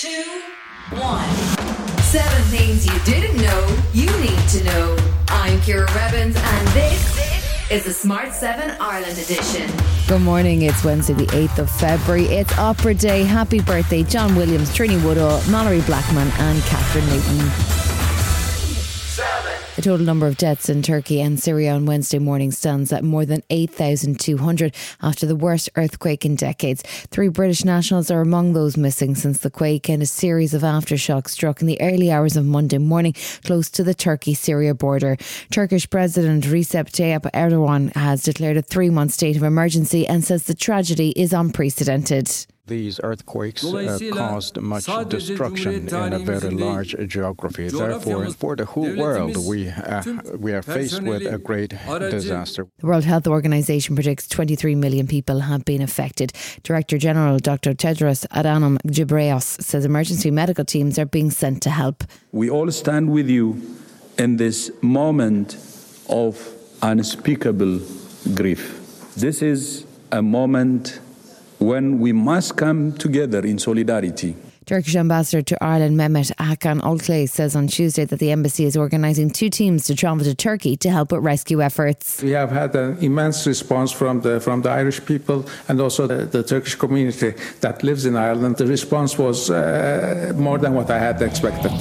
two, one. Seven things you didn't know you need to know. I'm Ciara Revins, and this is the Smart 7 Ireland edition. Good morning. It's Wednesday, the 8th of February. It's Opera Day. Happy birthday, John Williams, Trinny Woodall, Malorie Blackman, and Kathryn Newton. The total number of deaths in Turkey and Syria on Wednesday morning stands at more than 8,200 after the worst earthquake in decades. Three British nationals are among those missing since the quake and a series of aftershocks struck in the early hours of Monday morning close to the Turkey Syria border. Turkish President Recep Tayyip Erdogan has declared a three month state of emergency and says the tragedy is unprecedented. These earthquakes uh, caused much destruction in a very large geography. Therefore, for the whole world, we uh, we are faced with a great disaster. The World Health Organization predicts 23 million people have been affected. Director General Dr. Tedros Adhanom Ghebreyesus says emergency medical teams are being sent to help. We all stand with you in this moment of unspeakable grief. This is a moment when we must come together in solidarity. Turkish ambassador to Ireland Mehmet Hakan Oltlay says on Tuesday that the embassy is organising two teams to travel to Turkey to help with rescue efforts. We have had an immense response from the from the Irish people and also the, the Turkish community that lives in Ireland. The response was uh, more than what I had expected.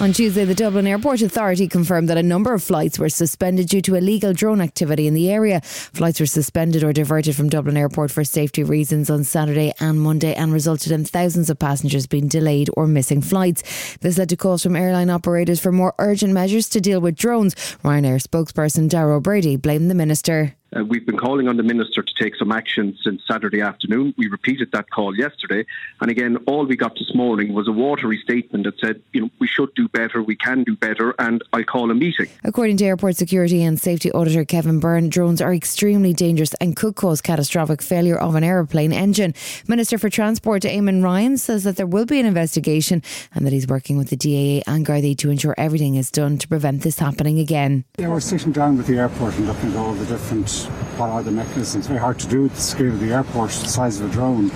On Tuesday, the Dublin Airport Authority confirmed that a number of flights were suspended due to illegal drone activity in the area. Flights were suspended or diverted from Dublin Airport for safety reasons on Saturday and Monday and resulted in thousands of passengers being delayed or missing flights. This led to calls from airline operators for more urgent measures to deal with drones. Ryanair spokesperson Dara Brady blamed the minister. Uh, we've been calling on the minister to take some action since Saturday afternoon. We repeated that call yesterday, and again, all we got this morning was a watery statement that said, you know, we should do better, we can do better, and I'll call a meeting. According to Airport Security and Safety Auditor Kevin Byrne, drones are extremely dangerous and could cause catastrophic failure of an aeroplane engine. Minister for Transport Eamon Ryan says that there will be an investigation and that he's working with the DAA and Gardaí to ensure everything is done to prevent this happening again. Yeah, we're sitting down with the airport and looking at all the different what are the mechanisms. Very hard to do at the scale of the airport, the size of a drone.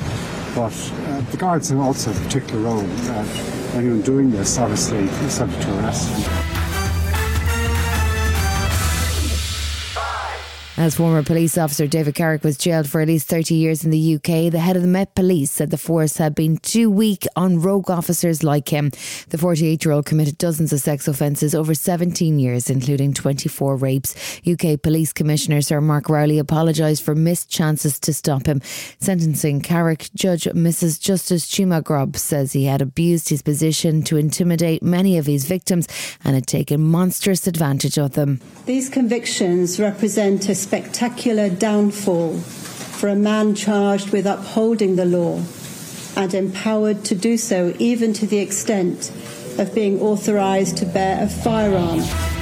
But uh, the guards have also a particular role. Uh, anyone doing this, obviously, is subject to arrest. As former police officer David Carrick was jailed for at least 30 years in the UK, the head of the Met Police said the force had been too weak on rogue officers like him. The 48 year old committed dozens of sex offences over 17 years, including 24 rapes. UK Police Commissioner Sir Mark Rowley apologised for missed chances to stop him. Sentencing Carrick, Judge Mrs. Justice Cheema-Grubb says he had abused his position to intimidate many of his victims and had taken monstrous advantage of them. These convictions represent a spectacular downfall for a man charged with upholding the law and empowered to do so even to the extent of being authorised to bear a firearm.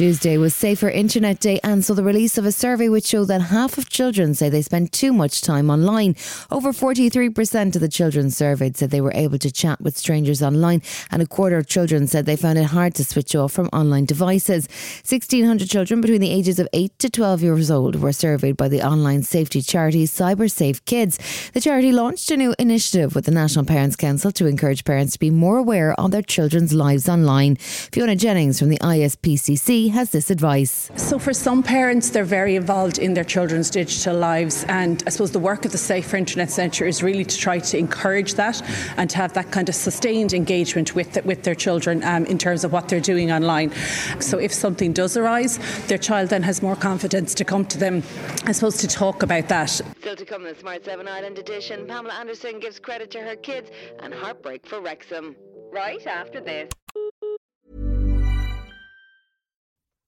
Tuesday was Safer Internet Day, and so the release of a survey which showed that half of children say they spend too much time online. Over 43% of the children surveyed said they were able to chat with strangers online, and a quarter of children said they found it hard to switch off from online devices. 1,600 children between the ages of 8 to 12 years old were surveyed by the online safety charity CyberSafe Kids. The charity launched a new initiative with the National Parents Council to encourage parents to be more aware of their children's lives online. Fiona Jennings from the ISPCC has this advice. So, for some parents, they're very involved in their children's digital lives, and I suppose the work of the Safer Internet Centre is really to try to encourage that and to have that kind of sustained engagement with the, with their children um, in terms of what they're doing online. So, if something does arise, their child then has more confidence to come to them, I suppose, to talk about that. Still to come in the Smart 7 Ireland edition, Pamela Anderson gives credit to her kids and heartbreak for Wrexham. Right after this.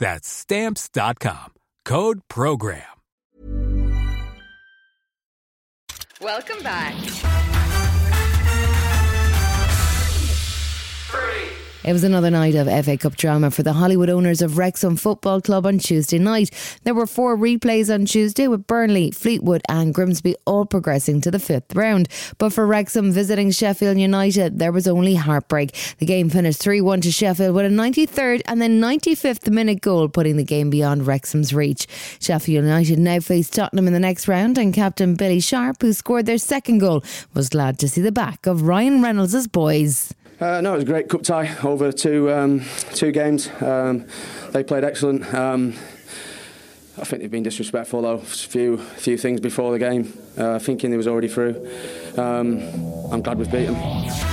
That's Stamps.com. Code PROGRAM. Welcome back. It was another night of FA Cup drama for the Hollywood owners of Wrexham Football Club on Tuesday night. There were four replays on Tuesday with Burnley, Fleetwood, and Grimsby all progressing to the fifth round. But for Wrexham visiting Sheffield United, there was only heartbreak. The game finished 3 1 to Sheffield with a 93rd and then 95th minute goal, putting the game beyond Wrexham's reach. Sheffield United now face Tottenham in the next round, and captain Billy Sharp, who scored their second goal, was glad to see the back of Ryan Reynolds' boys. Uh, no, it was a great cup tie over two um, two games. Um, they played excellent. Um, I think they've been disrespectful though. A few few things before the game, uh, thinking they was already through. Um, I'm glad we've beat them.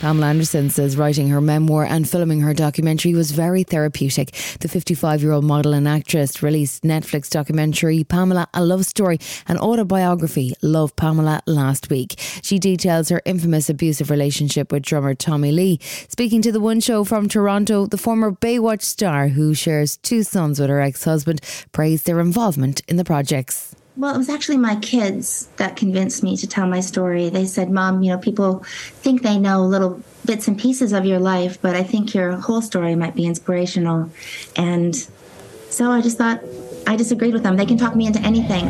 Pamela Anderson says writing her memoir and filming her documentary was very therapeutic. The 55 year old model and actress released Netflix documentary Pamela, a love story, an autobiography Love Pamela last week. She details her infamous abusive relationship with drummer Tommy Lee. Speaking to the One Show from Toronto, the former Baywatch star, who shares two sons with her ex husband, praised their involvement in the projects. Well, it was actually my kids that convinced me to tell my story. They said, Mom, you know, people think they know little bits and pieces of your life, but I think your whole story might be inspirational. And so I just thought, I disagreed with them. They can talk me into anything.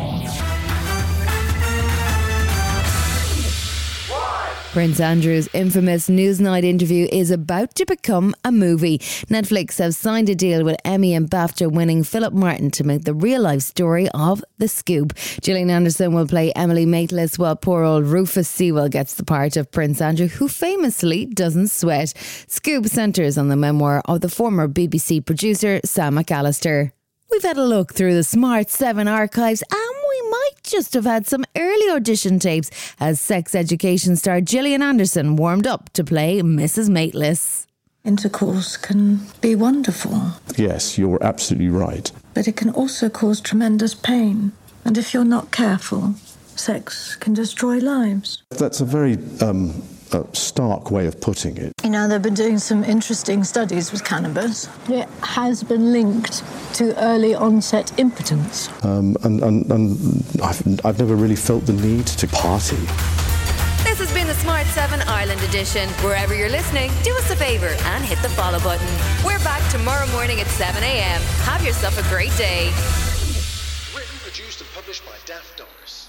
Prince Andrew's infamous Newsnight interview is about to become a movie. Netflix have signed a deal with Emmy and BAFTA winning Philip Martin to make the real life story of The Scoop. Gillian Anderson will play Emily Maitlis while poor old Rufus Sewell gets the part of Prince Andrew, who famously doesn't sweat. Scoop centres on the memoir of the former BBC producer Sam McAlister. We've had a look through the Smart 7 archives and might just have had some early audition tapes as sex education star Gillian Anderson warmed up to play Mrs. Maitlis. Intercourse can be wonderful. Yes, you're absolutely right. But it can also cause tremendous pain. And if you're not careful, sex can destroy lives. That's a very um, a stark way of putting it. You know, they've been doing some interesting studies with cannabis. It has been linked to early onset impotence. Um, and, and, and I've, I've never really felt the need to party. This has been the Smart 7 Ireland edition. Wherever you're listening, do us a favour and hit the follow button. We're back tomorrow morning at 7 a.m. Have yourself a great day. Written, produced, and published by Daft Doris.